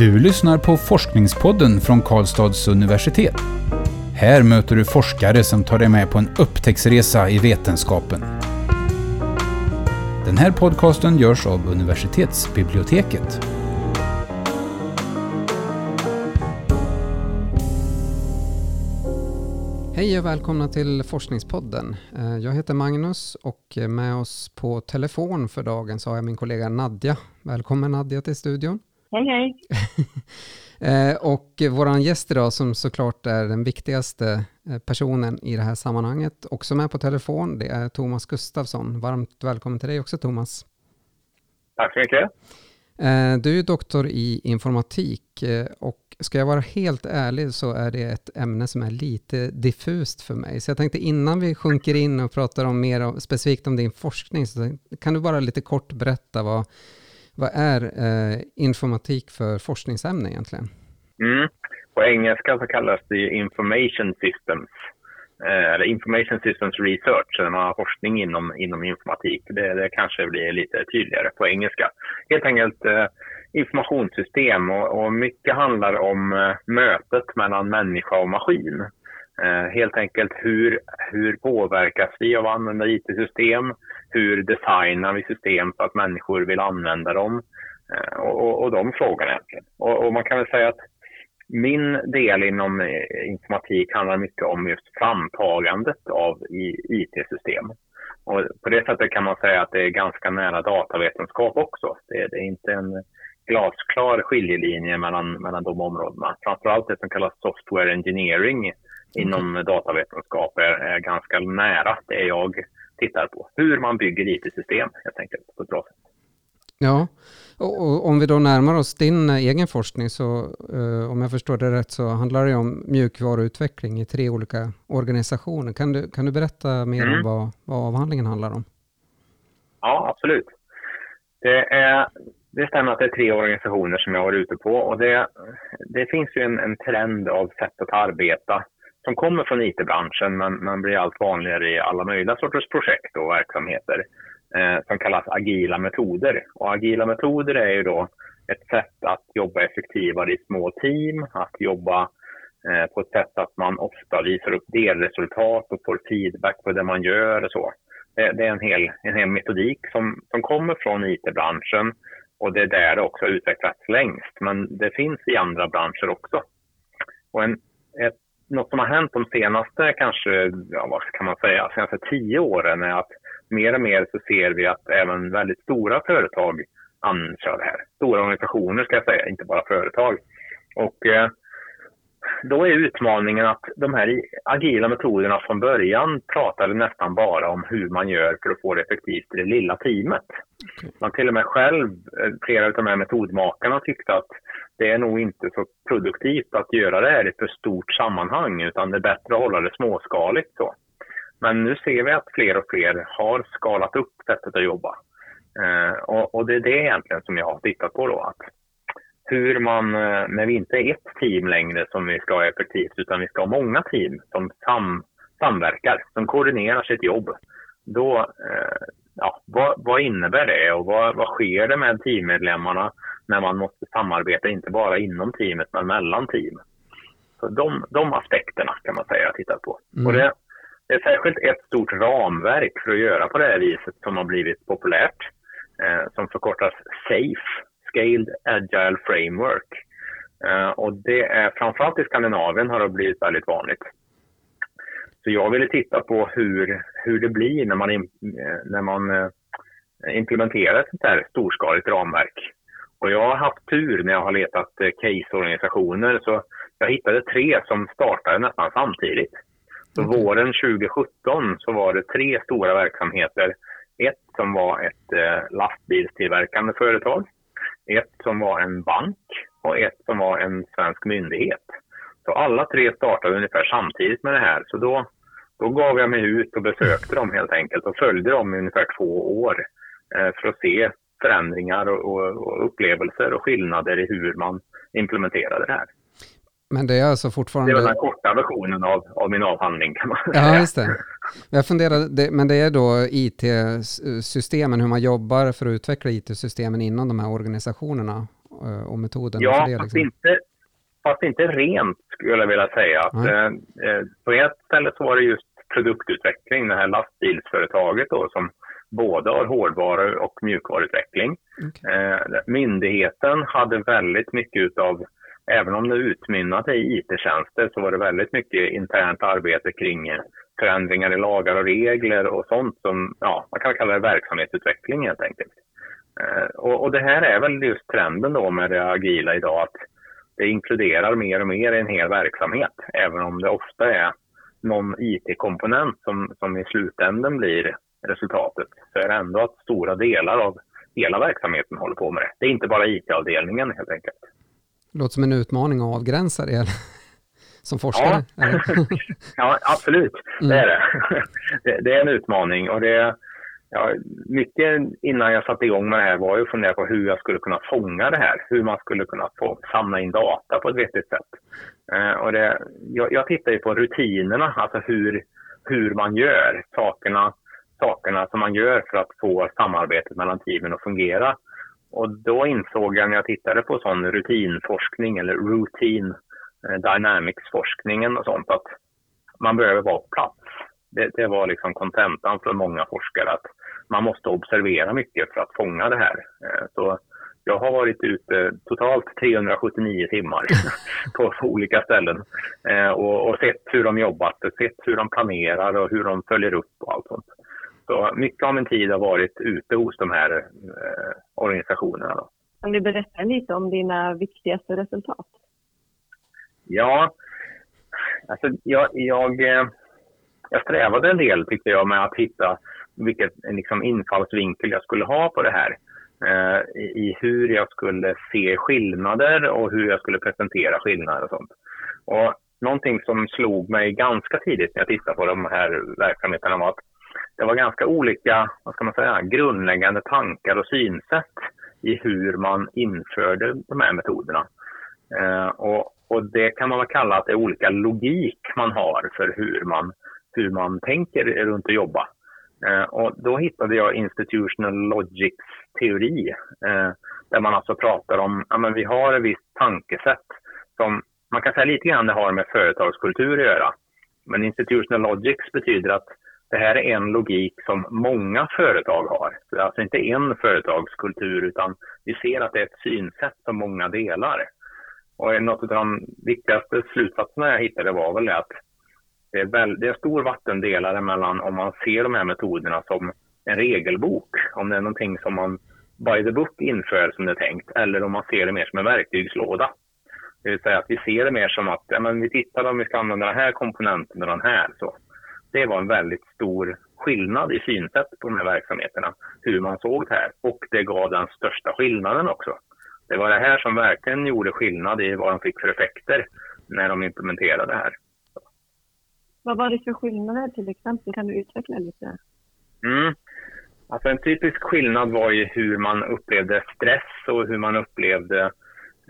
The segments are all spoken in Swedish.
Du lyssnar på Forskningspodden från Karlstads universitet. Här möter du forskare som tar dig med på en upptäcktsresa i vetenskapen. Den här podcasten görs av universitetsbiblioteket. Hej och välkomna till Forskningspodden. Eh, jag heter Magnus och eh, med oss på telefon för dagen så har jag min kollega Nadja. Välkommen Nadja till studion. Hej, hej. Eh, Och vår gäst idag som såklart är den viktigaste eh, personen i det här sammanhanget, också med på telefon, det är Thomas Gustafsson. Varmt välkommen till dig också Thomas. Tack så mycket. Eh, Du är doktor i informatik och ska jag vara helt ärlig så är det ett ämne som är lite diffust för mig. Så jag tänkte innan vi sjunker in och pratar om mer om, specifikt om din forskning, så kan du bara lite kort berätta vad, vad är eh, informatik för forskningsämne egentligen? Mm. På engelska så kallas det ju information systems. eh, Eller information systems research, när man har forskning inom, inom informatik. Det, det kanske blir lite tydligare på engelska. Helt enkelt eh, informationssystem och, och mycket handlar om eh, mötet mellan människa och maskin. Eh, helt enkelt hur, hur påverkas vi av att använda IT-system? Hur designar vi system så att människor vill använda dem? Eh, och, och, och de frågorna egentligen. Och, och man kan väl säga att min del inom eh, informatik handlar mycket om just framtagandet av IT-system. Och på det sättet kan man säga att det är ganska nära datavetenskap också. Det, det är inte en glasklar skiljelinje mellan, mellan de områdena. Framförallt det som kallas software engineering inom datavetenskap är, är ganska nära det jag tittar på. Hur man bygger IT-system helt enkelt på ett bra sätt. Ja, och, och om vi då närmar oss din eh, egen forskning så eh, om jag förstår det rätt så handlar det om mjukvaruutveckling i tre olika organisationer. Kan du, kan du berätta mer om Mm. vad, vad avhandlingen handlar om? Ja, absolut. Det, är, det stämmer att det är tre organisationer som jag var ute på och det, det finns ju en, en trend av sätt att arbeta som kommer från IT-branschen men, men blir allt vanligare i alla möjliga sorters projekt och verksamheter eh, som kallas agila metoder. Och agila metoder är ju då ett sätt att jobba effektivare i små team, att jobba eh, på ett sätt att man ofta visar upp delresultat och får feedback på det man gör och så. Det, det är en hel, en hel metodik som, som kommer från IT-branschen och det är där det också utvecklats längst. Men det finns i andra branscher också. Och en, ett, något som har hänt de senaste, kanske, ja, vad kan man säga, senaste tio åren är att mer och mer så ser vi att även väldigt stora företag använder det här. Stora organisationer ska jag säga, inte bara företag. Och eh, då är utmaningen att de här agila metoderna från början pratade nästan bara om hur man gör för att få det effektivt i det lilla teamet. Man till och med själv, eh, flera av de här metodmakarna tyckte att det är nog inte så produktivt att göra det här i ett för stort sammanhang utan det är bättre att hålla det småskaligt så. Men nu ser vi att fler och fler har skalat upp sättet att jobba. Eh, och, och det är det egentligen som jag har tittat på då. Att hur man, eh, när vi inte är ett team längre som vi ska ha effektivt, utan vi ska ha många team som sam, samverkar, som koordinerar sitt jobb. Då, eh, ja, vad, vad innebär det och vad, vad sker det med teammedlemmarna när man måste samarbeta, inte bara inom teamet, men mellan team? Så de, de aspekterna kan man säga jag tittat på. Mm. Och det, det är särskilt ett stort ramverk för att göra på det här viset som har blivit populärt, eh, som förkortas SAFE, Scaled Agile Framework. Eh, och det är framförallt i Skandinavien har det blivit väldigt vanligt. Så jag ville titta på hur, hur det blir när man, eh, när man eh, implementerar ett sånt här storskaligt ramverk. Och jag har haft tur när jag har letat caseorganisationer så jag hittade tre som startade nästan samtidigt. Så Okej. våren 2017 så var det tre stora verksamheter. Ett som var ett eh, lastbilstillverkande företag, ett som var en bank och ett som var en svensk myndighet. Så alla tre startade ungefär samtidigt med det här. Så då, då gav jag mig ut och besökte dem helt enkelt och följde dem i ungefär två år eh, för att se förändringar och, och, och upplevelser och skillnader i hur man implementerade det här. Men det är alltså Det fortfarande... var den korta versionen av, av min avhandling kan man Ja, säga. just det. Jag funderar, det, men det är då IT-systemen, hur man jobbar för att utveckla IT-systemen inom de här organisationerna. och metoden? Ja, det, fast, liksom? inte, fast inte rent skulle jag vilja säga. Eh, på ett ställe så var det just produktutveckling, det här lastbilsföretaget då, som både har hårdvaru och mjukvaruutveckling. Okay. Eh, myndigheten hade väldigt mycket av, även om det utmynnade i IT-tjänster, så var det väldigt mycket internt arbete kring förändringar i lagar och regler och sånt som, ja, man kan kalla det verksamhetsutveckling helt enkelt. Eh, och, och, det här är väl just trenden då med det agila idag, att det inkluderar mer och mer i en hel verksamhet, även om det ofta är någon IT-komponent som, som i slutänden blir resultatet, så är det ändå att stora delar av hela verksamheten håller på med det. Det är inte bara IT-avdelningen helt enkelt. Låter som en utmaning att avgränsa det som forskare? Ja, ja absolut. Mm. Det är det. det. det. är en utmaning och det ja, mycket innan jag satte igång med det här var ju att fundera på hur jag skulle kunna fånga det här. Hur man skulle kunna få samla in data på ett vettigt sätt. Eh, och det, jag, jag tittar ju på rutinerna, alltså hur, hur man gör sakerna, sakerna som man gör för att få samarbetet mellan teamen att fungera. Och då insåg jag när jag tittade på sån rutinforskning eller routine eh, dynamics-forskningen och sånt att man behöver vara på plats. Det, det var liksom kontentan för många forskare att man måste observera mycket för att fånga det här. Eh, så jag har varit ute totalt 379 timmar på olika ställen eh, och, och, sett hur de jobbat, sett hur de planerar och hur de följer upp och allt sånt. Så mycket av min tid har varit ute hos de här eh, organisationerna. Då. Kan du berätta lite om dina viktigaste resultat? Ja, alltså jag, jag, eh, jag strävade en del tyckte jag med att hitta vilket liksom, infallsvinkel jag skulle ha på det här. Eh, i hur jag skulle se skillnader och hur jag skulle presentera skillnader och sånt. Och någonting som slog mig ganska tidigt när jag tittade på de här verksamheterna var att det var ganska olika, vad ska man säga, grundläggande tankar och synsätt i hur man införde de här metoderna. Eh, och, och, det kan man väl kalla att det är olika logik man har för hur man, hur man tänker runt att jobba. Eh, och då hittade jag Institutional Logics teori eh, där man alltså pratar om att ja, vi har ett visst tankesätt som man kan säga lite grann det har med företagskultur att göra. Men Institutional Logics betyder att det här är en logik som många företag har. Det är alltså inte en företagskultur utan vi ser att det är ett synsätt som många delar. Och något av de viktigaste slutsatserna jag hittade var väl att det är, väl, det är stor vattendelare mellan om man ser de här metoderna som en regelbok, om det är någonting som man by the book inför som det är tänkt, eller om man ser det mer som en verktygslåda. Det vill säga att vi ser det mer som att ja, men vi tittar om vi ska använda den här komponenten och den här. Så det var en väldigt stor skillnad i synsätt på de här verksamheterna, hur man såg det här. Och det gav den största skillnaden också. Det var det här som verkligen gjorde skillnad i vad de fick för effekter när de implementerade det här. Vad var det för skillnader till exempel? Kan du utveckla lite? Mm. Alltså en typisk skillnad var ju hur man upplevde stress och hur man upplevde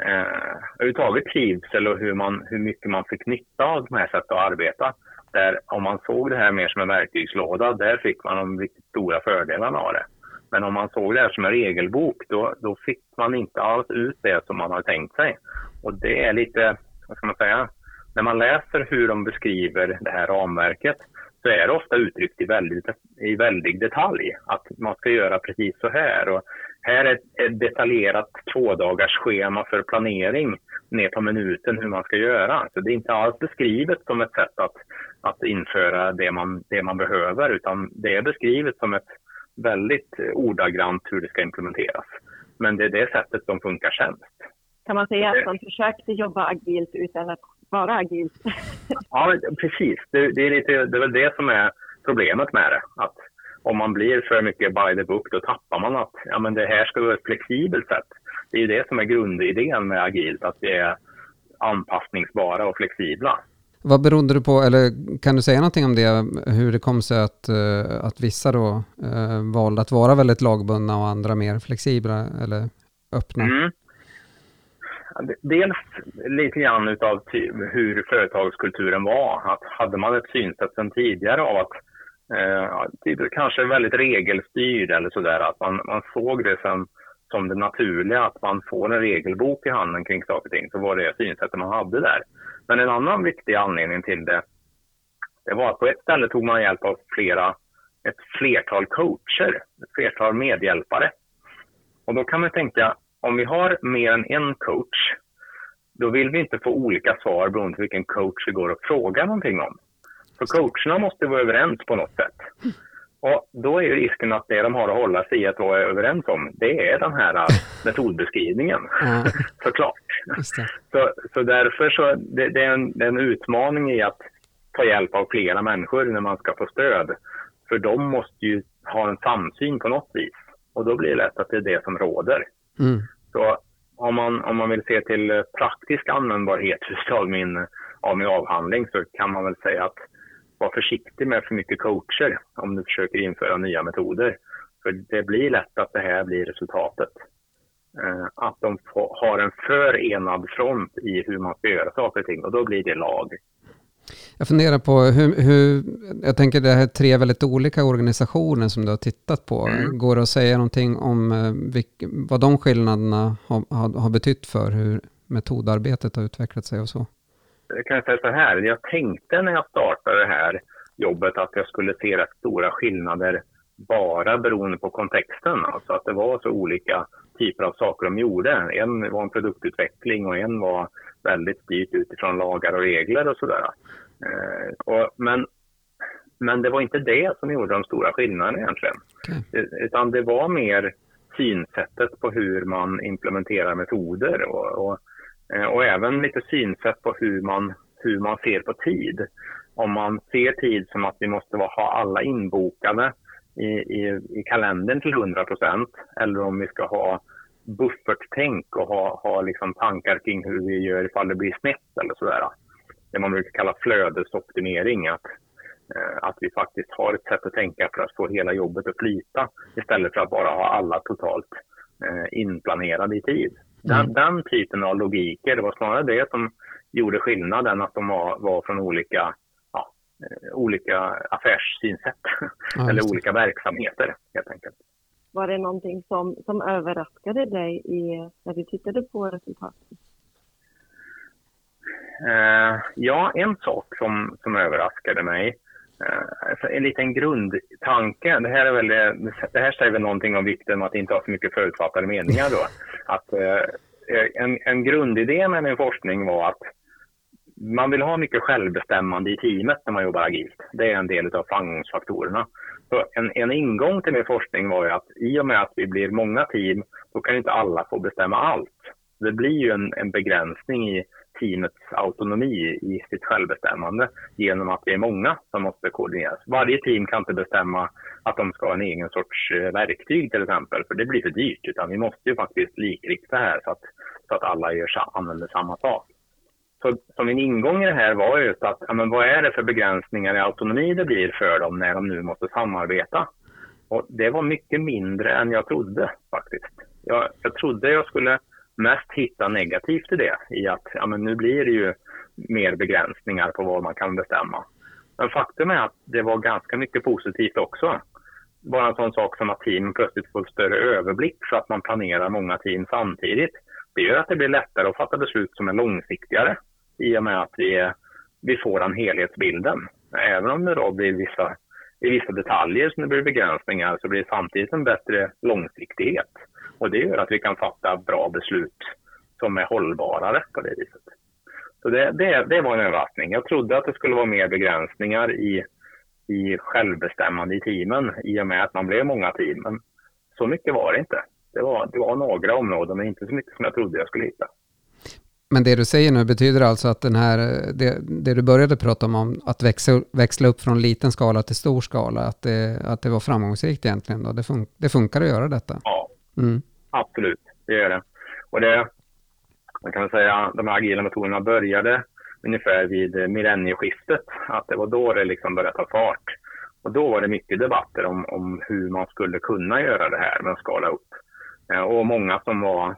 eh, överhuvudtaget trivsel och hur, man, hur mycket man fick nytta av de här sätten att arbeta. Där om man såg det här mer som en verktygslåda, där fick man de riktigt stora fördelarna av det. Men om man såg det här som en regelbok, då, då fick man inte alls ut det som man hade tänkt sig. Och det är lite, vad ska man säga, när man läser hur de beskriver det här ramverket så är det ofta uttryckt i väldigt, i väldigt detalj. Att man ska göra precis så här. Och här är ett detaljerat tvådagars schema för planering ner på minuten hur man ska göra. Så det är inte alls beskrivet som ett sätt att, att införa det man, det man behöver utan det är beskrivet som ett väldigt ordagrant hur det ska implementeras. Men det är det sättet som funkar sämst. Kan man säga att man försökte jobba agilt utan att vara agilt? ja, precis. Det, det, är lite, det är väl det som är problemet med det. Att om man blir för mycket by the book då tappar man att ja, men det här ska vara ett flexibelt sätt. Det är ju det som är grundidén med agilt, att vi är anpassningsbara och flexibla. Vad berodde det på, eller kan du säga någonting om det, hur det kom sig att, eh, att vissa då eh, valde att vara väldigt lagbundna och andra mer flexibla eller öppna? Mm. Dels lite grann utav hur företagskulturen var. Att hade man ett synsätt sedan tidigare av att eh, typ, kanske väldigt regelstyrd eller sådär, att man, man såg det som, som det naturliga, att man får en regelbok i handen kring saker och ting, så var det synsättet man hade där. Men en annan viktig anledning till det, det var att på ett ställe tog man hjälp av flera, ett flertal coacher, ett flertal medhjälpare. Och då kan man tänka, om vi har mer än en coach, då vill vi inte få olika svar beroende på vilken coach vi går och frågar någonting om. För coacherna måste vara överens på något sätt. Och då är ju risken att det de har att hålla sig i att vara överens om, det är den här metodbeskrivningen. Mm. Såklart. Så, så därför så, det, det, är en, det är en utmaning i att ta hjälp av flera människor när man ska få stöd. För de måste ju ha en samsyn på något vis. Och då blir det lätt att det är det som råder. Mm. Så om man, om man vill se till praktisk användbarhet av min, av min avhandling så kan man väl säga att var försiktig med för mycket coacher om du försöker införa nya metoder. För det blir lätt att det här blir resultatet. Eh, att de har en för enad front i hur man ska göra saker och ting och då blir det lag. Jag funderar på hur, hur, jag tänker det här är tre väldigt olika organisationer som du har tittat på. Mm. Går det att säga någonting om eh, vilk, vad de skillnaderna har, har, har betytt för hur metodarbetet har utvecklat sig och så? Jag kan säga så här, jag tänkte när jag startade det här jobbet att jag skulle se rätt stora skillnader bara beroende på kontexten. Alltså att det var så olika typer av saker de gjorde. En var en produktutveckling och en var väldigt styrt utifrån lagar och regler och sådär. Eh, men, men det var inte det som gjorde de stora skillnaderna egentligen. Okay. Utan det var mer synsättet på hur man implementerar metoder och, och Eh, Eh, och även lite synsätt på hur man, hur man ser på tid. Om man ser tid som att vi måste ha alla inbokade i, i, i kalendern till 100 procent eller om vi ska ha bufferttänk och ha, ha liksom tankar kring hur vi gör ifall det blir snett eller sådär. Det man brukar kalla flödesoptimering. Att, eh, att vi faktiskt har ett sätt att tänka för att få hela jobbet att flyta istället för att bara ha alla totalt eh, inplanerade i tid. Den, mm. den typen av logiker, det var snarare det som gjorde skillnaden, att de var, var från olika, ja, eh, olika affärssynsätt ja, eller olika verksamheter helt enkelt. Var det någonting som, som överraskade dig i, när du tittade på resultaten? Uh, ja, en sak som, som överraskade mig, uh, en liten grundtanke, det här, är väl, det här säger väl någonting om vikten av att inte ha för mycket förutfattade meningar då att eh, en, en grundidé med min forskning var att man vill ha mycket självbestämmande i teamet när man jobbar agilt. Det är en del av framgångsfaktorerna. Så en, en ingång till min forskning var ju att i och med att vi blir många team, då kan inte alla få bestämma allt. Det blir ju en, en begränsning i teamets autonomi i sitt självbestämmande genom att vi är många som måste koordineras. Varje team kan inte bestämma att de ska ha en egen sorts eh, verktyg till exempel, för det blir för dyrt, utan vi måste ju faktiskt likrikta här så att, så att alla gör, använder samma sak. Så, så min ingång i det här var just att, ja, men vad är det för begränsningar i autonomi det blir för dem när de nu måste samarbeta? Och det var mycket mindre än jag trodde faktiskt. Jag, jag trodde jag skulle mest hitta negativt i det, i att ja, men nu blir det ju mer begränsningar på vad man kan bestämma. Men faktum är att det var ganska mycket positivt också. Bara en sån sak som att team plötsligt får större överblick så att man planerar många team samtidigt. Det gör att det blir lättare att fatta beslut som är långsiktigare i och med att vi, vi får den helhetsbilden. Även om det då blir vissa, i vissa detaljer som det blir begränsningar så blir det samtidigt en bättre långsiktighet. Och det gör att vi kan fatta bra beslut som är hållbarare på det viset. Så det, det, det var en överraskning. Jag trodde att det skulle vara mer begränsningar i, i självbestämmande i teamen i och med att man blev många team. Men så mycket var det inte. Det var, det var några områden, men inte så mycket som jag trodde jag skulle hitta. Men det du säger nu betyder alltså att den här, det, det du började prata om, om att växla, växla upp från liten skala till stor skala, att det, att det var framgångsrikt egentligen? Då? Det, fun, det funkar att göra detta? Ja, mm. absolut. Det gör det. Och det, man kan säga de här agila metoderna började ungefär vid millennieskiftet. Att det var då det liksom började ta fart. Och då var det mycket debatter om, om hur man skulle kunna göra det här med att skala upp. Eh, och många som var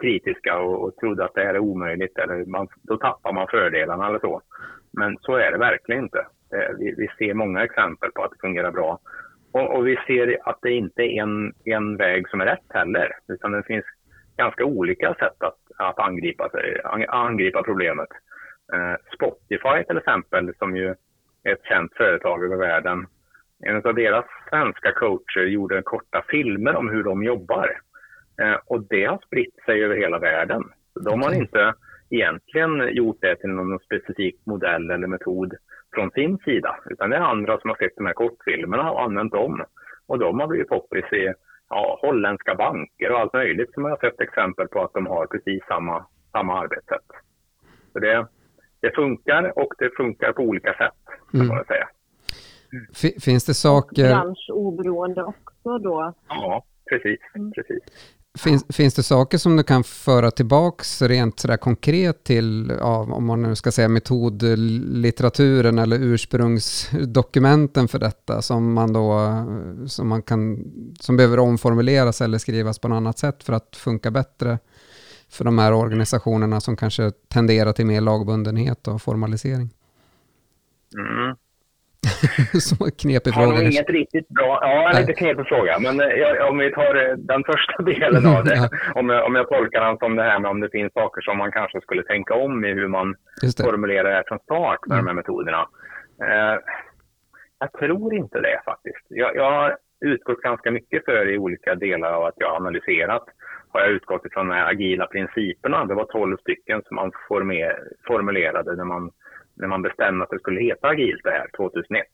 kritiska och, och trodde att det här är omöjligt eller man, då tappar man fördelarna eller så. Men så är det verkligen inte. Eh, vi, vi ser många exempel på att det fungerar bra. Och, och, vi ser att det inte är en, en väg som är rätt heller, utan det finns ganska olika sätt att, att angripa, sig, angripa problemet. Eh, Spotify till exempel, som ju är ett känt företag över världen, en av deras svenska coacher gjorde korta filmer om hur de jobbar. Eh, och det har spritt sig över hela världen. De har inte egentligen gjort det till någon specifik modell eller metod från sin sida, utan det är andra som har sett de här kortfilmerna och använt dem. Och de har blivit poppis i ja, holländska banker och allt möjligt som jag har sett exempel på att de har precis samma, samma arbetssätt. Så det, det funkar och det funkar på olika sätt, kan mm. man säga. Finns det saker... Branschoberoende också då? Ja, precis. Mm. precis. Finns, finns det saker som du kan föra tillbaks rent sådär konkret till, ja, om man nu ska säga metodlitteraturen eller ursprungsdokumenten för detta som man då, som man kan, som behöver omformuleras eller skrivas på något annat sätt för att funka bättre för de här organisationerna som kanske tenderar till mer lagbundenhet och formalisering? Mm. Som knepig fråga. Har nog inget riktigt bra, ja en lite knepig fråga, men eh, jag, om vi tar eh, den första delen av det, om, jag, om jag tolkar den som det här med om det finns saker som man kanske skulle tänka om i hur man det. formulerar det från start med mm. de här metoderna. Eh, jag tror inte det faktiskt. Jag, jag har utgått ganska mycket för i olika delar av att jag har analyserat har jag utgått ifrån de här agila principerna. Det var tolv stycken som man formulerade när man när man bestämde att det skulle heta agilt det här 2001.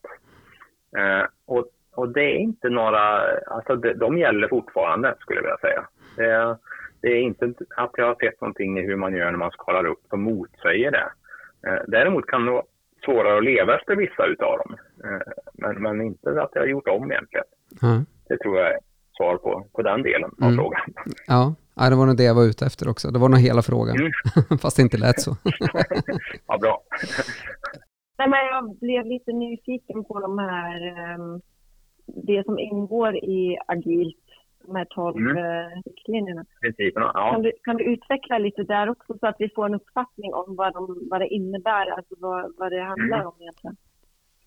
Eh, och, och det är inte några, alltså de, de gäller fortfarande skulle jag vilja säga. Det, det, är inte att jag har sett någonting i hur man gör när man skalar upp som motsäger det. Eh, däremot kan det vara svårare att leva efter vissa utav dem. Eh, men, men inte att jag har gjort om egentligen. Mm. Det tror jag är svar på, på den delen av mm. frågan. Ja, Ja, det var nog det jag var ute efter också. Det var nog hela frågan, mm. fast det inte lät så. ja, bra. Nej, men jag blev lite nyfiken på de här, um, det som ingår i agilt, de här tolv mm. uh, riktlinjerna. Principerna, ja. Kan du, kan du utveckla lite där också så att vi får en uppfattning om vad, de, vad det innebär, alltså vad, vad det handlar mm. om egentligen?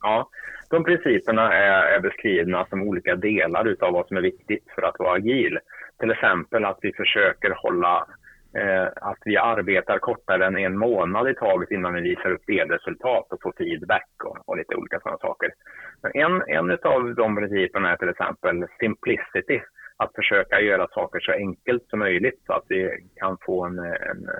Ja, de principerna är, är beskrivna som olika delar av vad som är viktigt för att vara agil. Till exempel att vi försöker hålla eh, att vi arbetar kortare än en månad i taget innan vi visar upp delresultat och får feedback och, och lite olika sådana saker. En, en av de principerna är till exempel simplicity, att försöka göra saker så enkelt som möjligt så att vi kan få en, en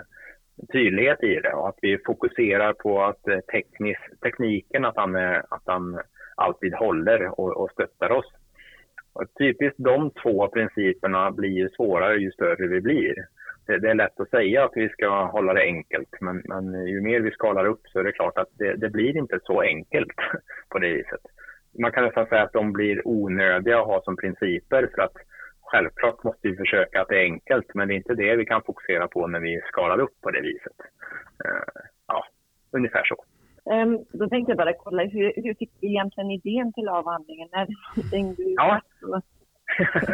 tydlighet i det och att vi fokuserar på att eh, teknis, tekniken att den att den alltid håller och, och stöttar oss. Och typiskt de två principerna blir svårare ju större vi blir. Det, det, är lätt att säga att vi ska hålla det enkelt, men, men ju mer vi skalar upp så är det klart att det, det, blir inte så enkelt på det viset. Man kan nästan säga att de blir onödiga att ha som principer för att självklart måste vi försöka att det är enkelt, men det är inte det vi kan fokusera på när vi skalar upp på det viset. Eh, ja, ungefär så. Um, då tänkte jag bara kolla, hur, hur fick du egentligen idén till avhandlingen? Är det någonting du ja.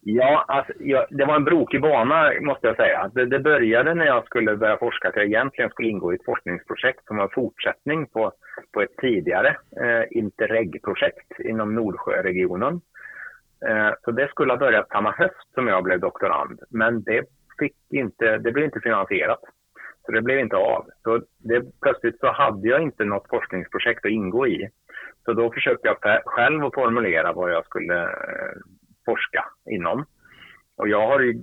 ja, alltså, jag, det var en brokig bana måste jag säga. Det, det, började när jag skulle börja forska, att jag egentligen skulle ingå i ett forskningsprojekt som var fortsättning på, på ett tidigare eh, Interreg-projekt inom Nordsjöregionen. Eh, så det skulle ha börjat samma höst som jag blev doktorand, men det, fick inte, det blev inte finansierat. Så det blev inte av. Så det, plötsligt så hade jag inte något forskningsprojekt att ingå i. Så då försökte jag själv att formulera vad jag skulle eh, forska inom. Och jag har ju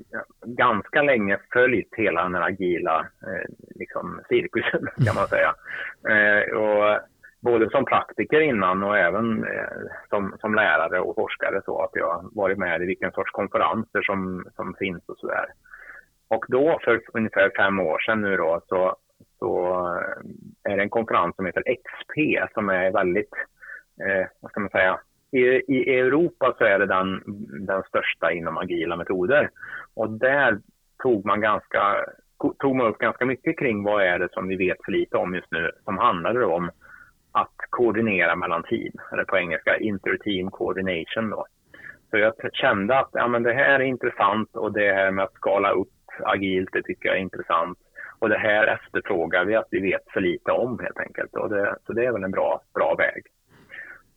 ganska länge följt hela den här agila eh, liksom, cirkusen kan man säga. Eh, och både som praktiker innan och även eh, som, som lärare och forskare så att jag varit med i vilken sorts konferenser som, som finns och sådär. Och då för ungefär fem år sedan nu då så, så eh, är det en konferens som heter XP som är väldigt, eh, vad ska man säga, i, i Europa så är det den, den största inom agila metoder. Och där tog man ganska tog man upp ganska mycket kring vad är det som vi vet för lite om just nu som handlade om att koordinera mellan team, eller på engelska inter-team coordination då. Så jag kände att ja, men det här är intressant och det här med att skala upp agilt, det tycker jag är intressant. Och det här efterfrågar vi att vi vet för lite om helt enkelt. Och det, så det är väl en bra, bra väg.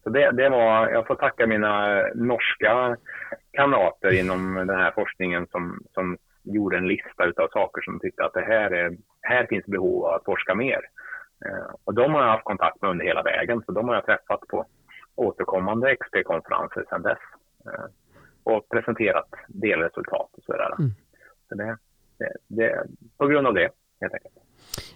Så det, det var, jag får tacka mina norska kamrater inom den här forskningen som, som gjorde en lista av saker som tyckte att det här, är, här finns behov av att forska mer. Eh, och de har jag haft kontakt med under hela vägen, så de har jag träffat på återkommande XP-konferenser sedan dess. Eh, och presenterat delresultat och sådär. Mm. Så det, det, det, på grund av det, helt enkelt.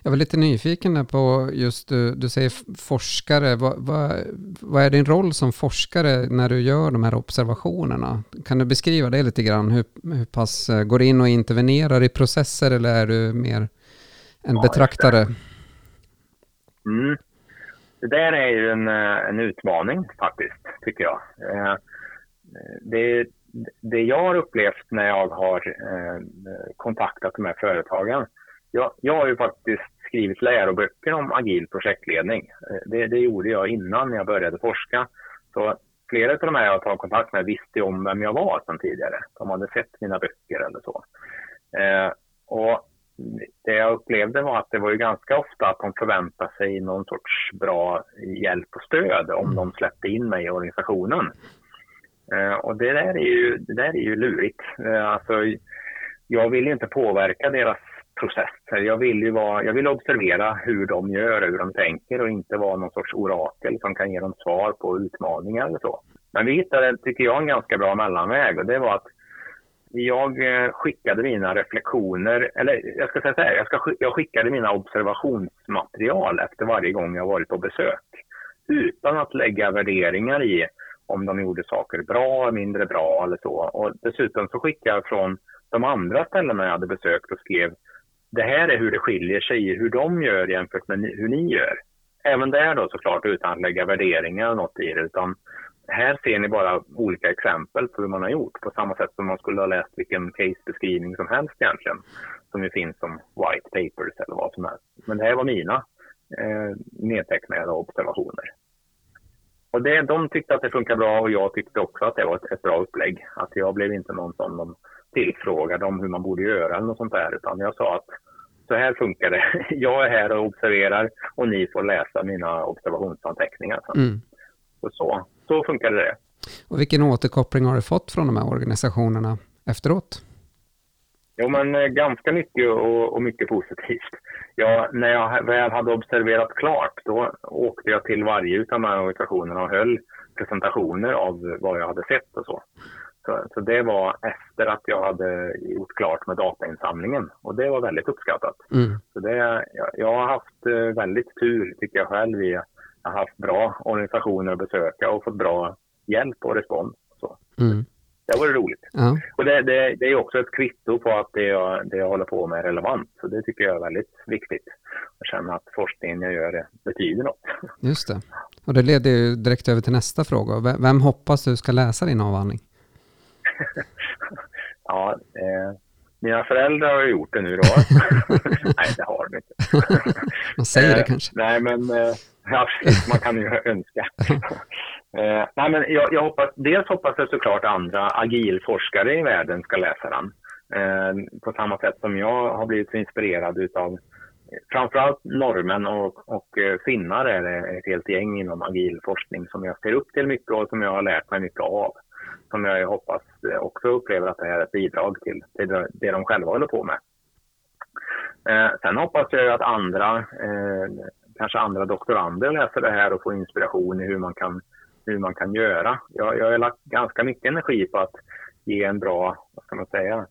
Jag var lite nyfiken på just, du, du säger forskare. Vad, vad, vad, är din roll som forskare när du gör de här observationerna? Kan du beskriva det lite grann? Hur, hur pass eh, går in och intervenerar i processer eller är du mer en ja, betraktare? Mm. Det där är ju en, eh, en utmaning faktiskt, tycker jag. Eh, det, det jag har upplevt när jag har eh, kontaktat de här företagen jag, jag har ju faktiskt skrivit läroböcker om agil projektledning. Eh, det, det gjorde jag innan jag började forska. Så flera av de här jag tagit kontakt med visste om vem jag var sedan tidigare. De hade sett mina böcker eller så. Eh, och det jag upplevde var att det var ju ganska ofta att de förväntade sig någon sorts bra hjälp och stöd om mm. de släppte in mig i organisationen. Eh, och det där är ju, det där är ju lurigt. Eh, alltså, jag vill inte påverka deras processer. Jag vill ju vara, jag vill observera hur de gör och hur de tänker och inte vara någon sorts orakel som kan ge dem svar på utmaningar eller så. Men vi hittade, tycker jag, en ganska bra mellanväg och det var att jag eh, skickade mina reflektioner, eller jag ska säga så här, jag, ska, jag skickade mina observationsmaterial efter varje gång jag varit på besök. Utan att lägga värderingar i om de gjorde saker bra, mindre bra eller så. Och dessutom så skickade jag från de andra ställena jag hade besökt och skrev det här är hur det skiljer sig i hur de gör jämfört med hur ni gör. Även där då såklart utan att lägga värderingar eller något i det utan här ser ni bara olika exempel på hur man har gjort på samma sätt som man skulle ha läst vilken casebeskrivning som helst egentligen som ju finns som white papers eller vad som helst. Men det här var mina eh, nedtecknade observationer. Och det, de tyckte att det funkar bra och jag tyckte också att det var ett, ett bra upplägg. Att jag blev inte någon som de tillfrågade om hur man borde göra eller något sånt där utan jag sa att så här funkar det. Jag är här och observerar och ni får läsa mina observationsanteckningar. Mm. Och så, så funkade det. Och vilken återkoppling har du fått från de här organisationerna efteråt? Jo, men eh, ganska mycket och, och, mycket positivt. Ja, när jag väl hade observerat klart, då åkte jag till varje av de här organisationerna och höll presentationer av vad jag hade sett och så. Så, så, det var efter att jag hade gjort klart med datainsamlingen och det var väldigt uppskattat. Mm. Så det, jag, jag, har haft eh, väldigt tur, tycker jag själv, i att jag har haft bra organisationer att besöka och fått bra hjälp och respons. Så. Mm. Det var roligt. Ja. Och det, det, det, är också ett kvitto på att det jag, det jag håller på med är relevant. Så det tycker jag är väldigt viktigt. Att känna att forskningen jag gör det betyder något. Just det. Och det leder ju direkt över till nästa fråga. Vem hoppas du ska läsa din avhandling? ja, eh, mina föräldrar har gjort det nu då. nej, det har de inte. Man säger det eh, kanske. Nej, men eh, man kan ju önska eh, nej, men jag, jag, hoppas, dels hoppas jag såklart andra agilforskare i världen ska läsa den. Eh, på samma sätt som jag har blivit så inspirerad utav framförallt norrmän och, och eh, finnar är det ett helt gäng inom agil forskning som jag ser upp till mycket och som jag har lärt mig mycket av som jag hoppas eh, också upplever att det här är ett bidrag till, till det de själva håller på med. Eh, sen hoppas jag att andra, eh, kanske andra doktorander läser det här och får inspiration i hur man kan, hur man kan göra. Jag, jag har lagt ganska mycket energi på att ge en bra, vad ska man säga,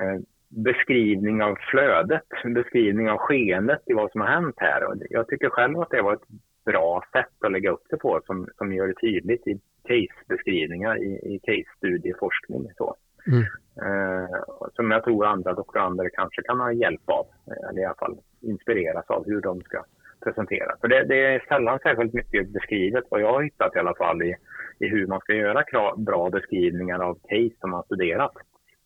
eh, beskrivning av flödet, beskrivning av skeendet i vad som har hänt här. Och jag tycker själv att det var ett bra sätt att lägga upp det på som, som gör det tydligt i case-beskrivningar i, i case-studieforskning. Så. Mm. Eh, som jag tror andra doktorander kanske kan ha hjälp av, eller i alla fall inspireras av hur de ska presentera. För det, det, är sällan särskilt mycket beskrivet, vad jag har hittat i alla fall, i, i hur man ska göra bra beskrivningar av case som man studerat.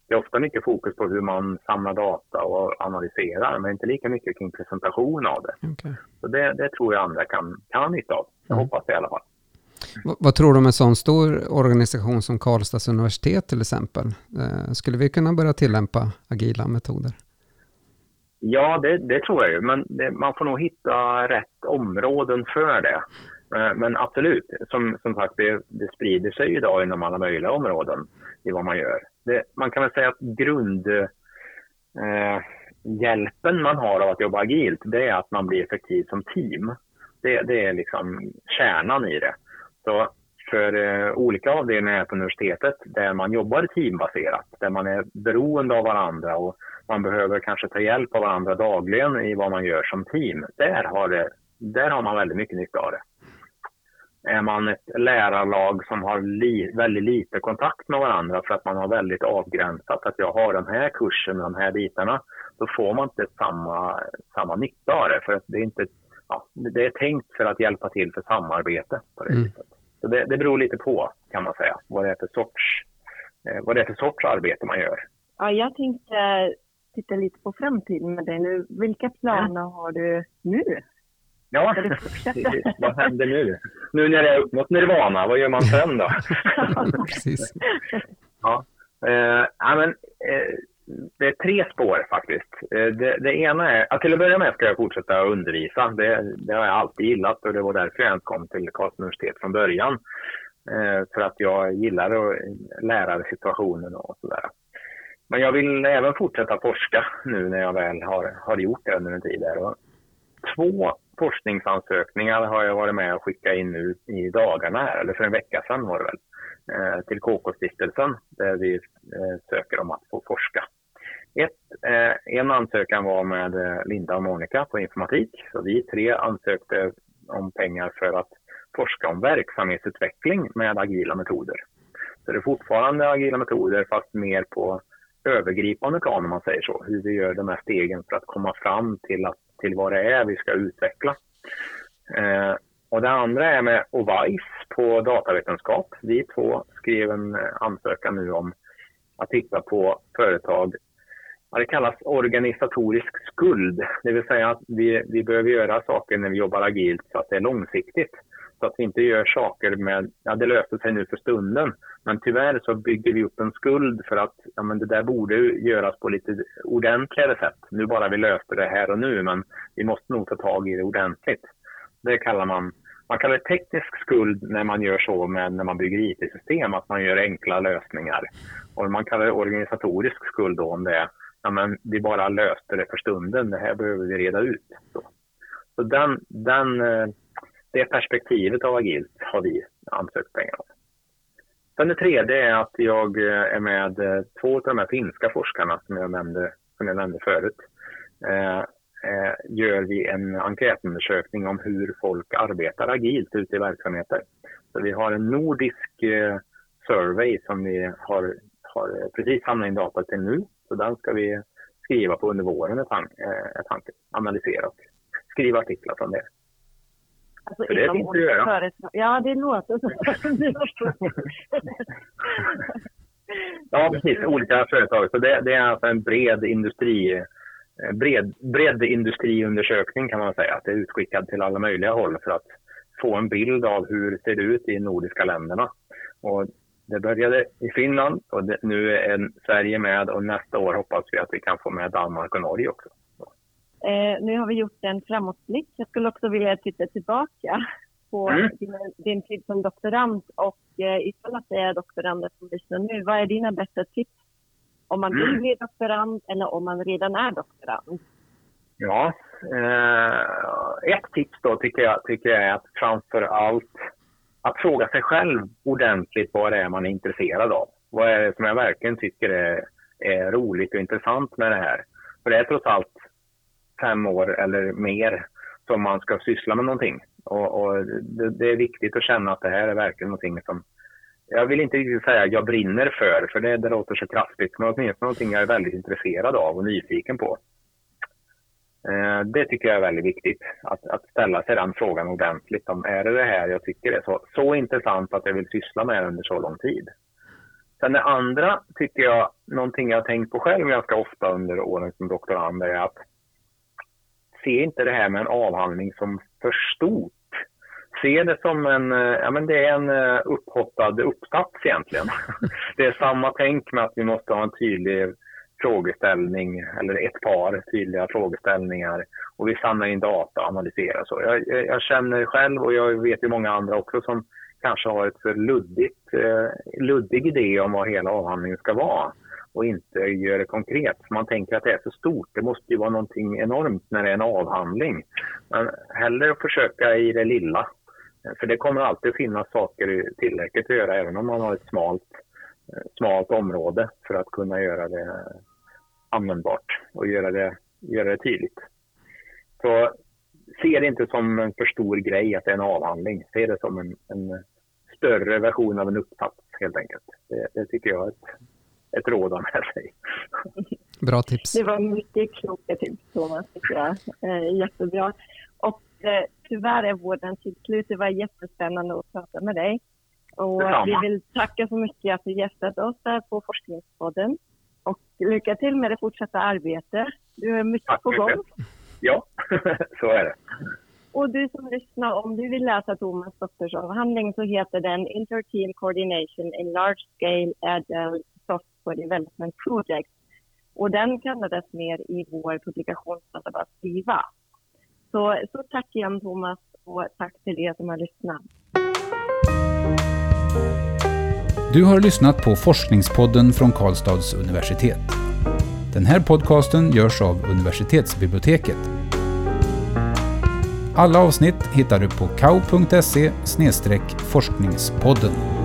Det är ofta mycket fokus på hur man samlar data och analyserar, men inte lika mycket kring presentation av det. Okay. Så det, det, tror jag andra kan, kan nytta av. Jag mm. hoppas det i alla fall. Vad tror du om en sån stor organisation som Karlstads universitet till exempel? Eh, skulle vi kunna börja tillämpa agila metoder? Ja, det, det tror jag ju, men det, man får nog hitta rätt områden för det. Eh, men absolut, som, som sagt, det, det sprider sig idag inom alla möjliga områden i vad man gör. Det, man kan väl säga att grundhjälpen eh, man har av att jobba agilt, det är att man blir effektiv som team. Det, det är liksom kärnan i det. Så för eh, olika avdelningar på universitetet där man jobbar teambaserat, där man är beroende av varandra och man behöver kanske ta hjälp av varandra dagligen i vad man gör som team. Där har, det, där har man väldigt mycket nytta av det. Är man ett lärarlag som har li, väldigt lite kontakt med varandra för att man har väldigt avgränsat att jag har den här kursen, de här bitarna, då får man inte samma, samma nytta av det. För att det, är inte, ja, det är tänkt för att hjälpa till för samarbete på det mm. Så det, det beror lite på, kan man säga, vad det är för sorts, eh, vad det är för sorts arbete man gör. Ja, jag tänkte titta lite på framtiden med dig nu. Vilka planer ja. har du nu? Ja, vad händer nu? Nu när det är uppnått nirvana, vad gör man sen då? Precis. ja, eh, men, eh, det är tre spår faktiskt. Eh, det, det ena är, att till att börja med ska jag fortsätta undervisa. Det, det, har jag alltid gillat och det var därför jag ens kom till Karlstads universitet från början. Eh, för att jag gillar lärarsituationen och sådär. Men jag vill även fortsätta forska nu när jag väl har, har gjort det under en tid. Där. Och två forskningsansökningar har jag varit med och skickat in nu i dagarna, här, eller för en vecka sedan var det väl, eh, till KK-stiftelsen där vi söker om att få forska. Ett, eh, en ansökan var med eh, Linda och Monica på informatik. Så vi tre ansökte om pengar för att forska om verksamhetsutveckling med agila metoder. Så det är fortfarande agila metoder fast mer på övergripande plan om man säger så. Hur vi gör de här stegen för att komma fram till, att, till vad det är vi ska utveckla. Eh, och det andra är med Ovice på datavetenskap. Vi två skrev en eh, ansökan nu om att titta på företag det kallas organisatorisk skuld, det vill säga att vi, vi behöver göra saker när vi jobbar agilt så att det är långsiktigt. Så att vi inte gör saker med, ja det löser sig nu för stunden, men tyvärr så bygger vi upp en skuld för att ja, men det där borde göras på lite ordentligare sätt. Nu bara vi löser det här och nu, men vi måste nog ta tag i det ordentligt. Det kallar man man kallar det teknisk skuld när man gör så med när man bygger IT-system, att man gör enkla lösningar. Och man kallar det organisatorisk skuld då om det är, ja men vi bara löste det för stunden, det här behöver vi reda ut. Så, så den, den, eh, det perspektivet av agilt har vi ansökt pengar om. Sen det tredje är att jag eh, är med eh, två av de här finska forskarna som jag nämnde, som jag nämnde förut. Eh, eh, gör vi en enkätundersökning om hur folk arbetar agilt ute i verksamheter. Så vi har en nordisk eh, survey som vi har, har precis samlat in data till nu. Så den ska vi skriva på under våren, är tanken. Analysera och skriva artiklar från det. Alltså För det finns att göra. Företag. Ja, det låter så. ja, precis. Olika företag. Så det, det, är alltså en bred industri bred, bred industriundersökning kan man säga. Att det är utskickad till alla möjliga håll för att få en bild av hur det ser ut i de nordiska länderna. Och det började i Finland och det, nu är Sverige med och nästa år hoppas vi att vi kan få med Danmark och Norge också. Eh, nu har vi gjort en framåtblick. Jag skulle också vilja titta tillbaka på mm. din, din, tid som doktorand och eh, ifall att det är doktorander som lyssnar nu, vad är dina bästa tips om man vill mm. bli doktorand eller om man redan är doktorand? Ja, eh, ett tips då tycker jag, tycker jag är att framför allt att fråga sig själv ordentligt vad det är man är intresserad av. Vad är det som jag verkligen tycker är, är roligt och intressant med det här? För det är trots allt fem år eller mer som man ska syssla med någonting. Och, och det, det, är viktigt att känna att det här är verkligen någonting som jag vill inte riktigt säga jag brinner för, för det, det låter så kraftigt, men åtminstone någonting jag är väldigt intresserad av och nyfiken på. Eh, det tycker jag är väldigt viktigt, att, att ställa sig den frågan ordentligt. Om är det det här jag tycker är så, så intressant att jag vill syssla med det under så lång tid? Sen det andra tycker jag, någonting jag har tänkt på själv ganska ofta under åren som doktorand, är att se inte det här med en avhandling som för stort se det som en, eh, ja men det är en eh, upphottad uppsats egentligen. det är samma tänk med att vi måste ha en tydlig frågeställning eller ett par tydliga frågeställningar och vi samlar in data och analyserar. Så jag, jag, jag känner själv och jag vet ju många andra också som kanske har ett för luddigt, eh, luddig idé om vad hela avhandlingen ska vara och inte gör det konkret. Man tänker att det är så stort, det måste ju vara någonting enormt när det är en avhandling. Men hellre att försöka i det lilla. För det kommer alltid finnas saker tillräckligt att göra även om man har ett smalt, smalt område för att kunna göra det användbart och göra det, göra det tydligt. Så se det inte som en för stor grej att det är en avhandling. Se det som en, en större version av en uppsats helt enkelt. Det, det tycker jag är ett, ett råd om med sig. Bra tips. Det var mycket kloka tips Thomas, tycker jag. Eh, jättebra. Och eh, tyvärr är vården till slut. Det var jättespännande att prata med dig. Och vi vill tacka så mycket att du gästat oss här på Forskningspodden. Och lycka till med det fortsatta arbetet. Du har mycket Tack på gång. Ja, så är det. Och du som lyssnar, om du vill läsa Thomas doktorsavhandling så heter den Interteam Coordination in Large Scale Agile Software Development Project. Och den kallades mer i vår publikationsdatabas SIVA. Så, så tack igen Thomas och tack till er som har lyssnat. Du har lyssnat på Forskningspodden från Karlstads universitet. Den här podcasten görs av universitetsbiblioteket. Alla avsnitt hittar du på kau.se forskningspodden.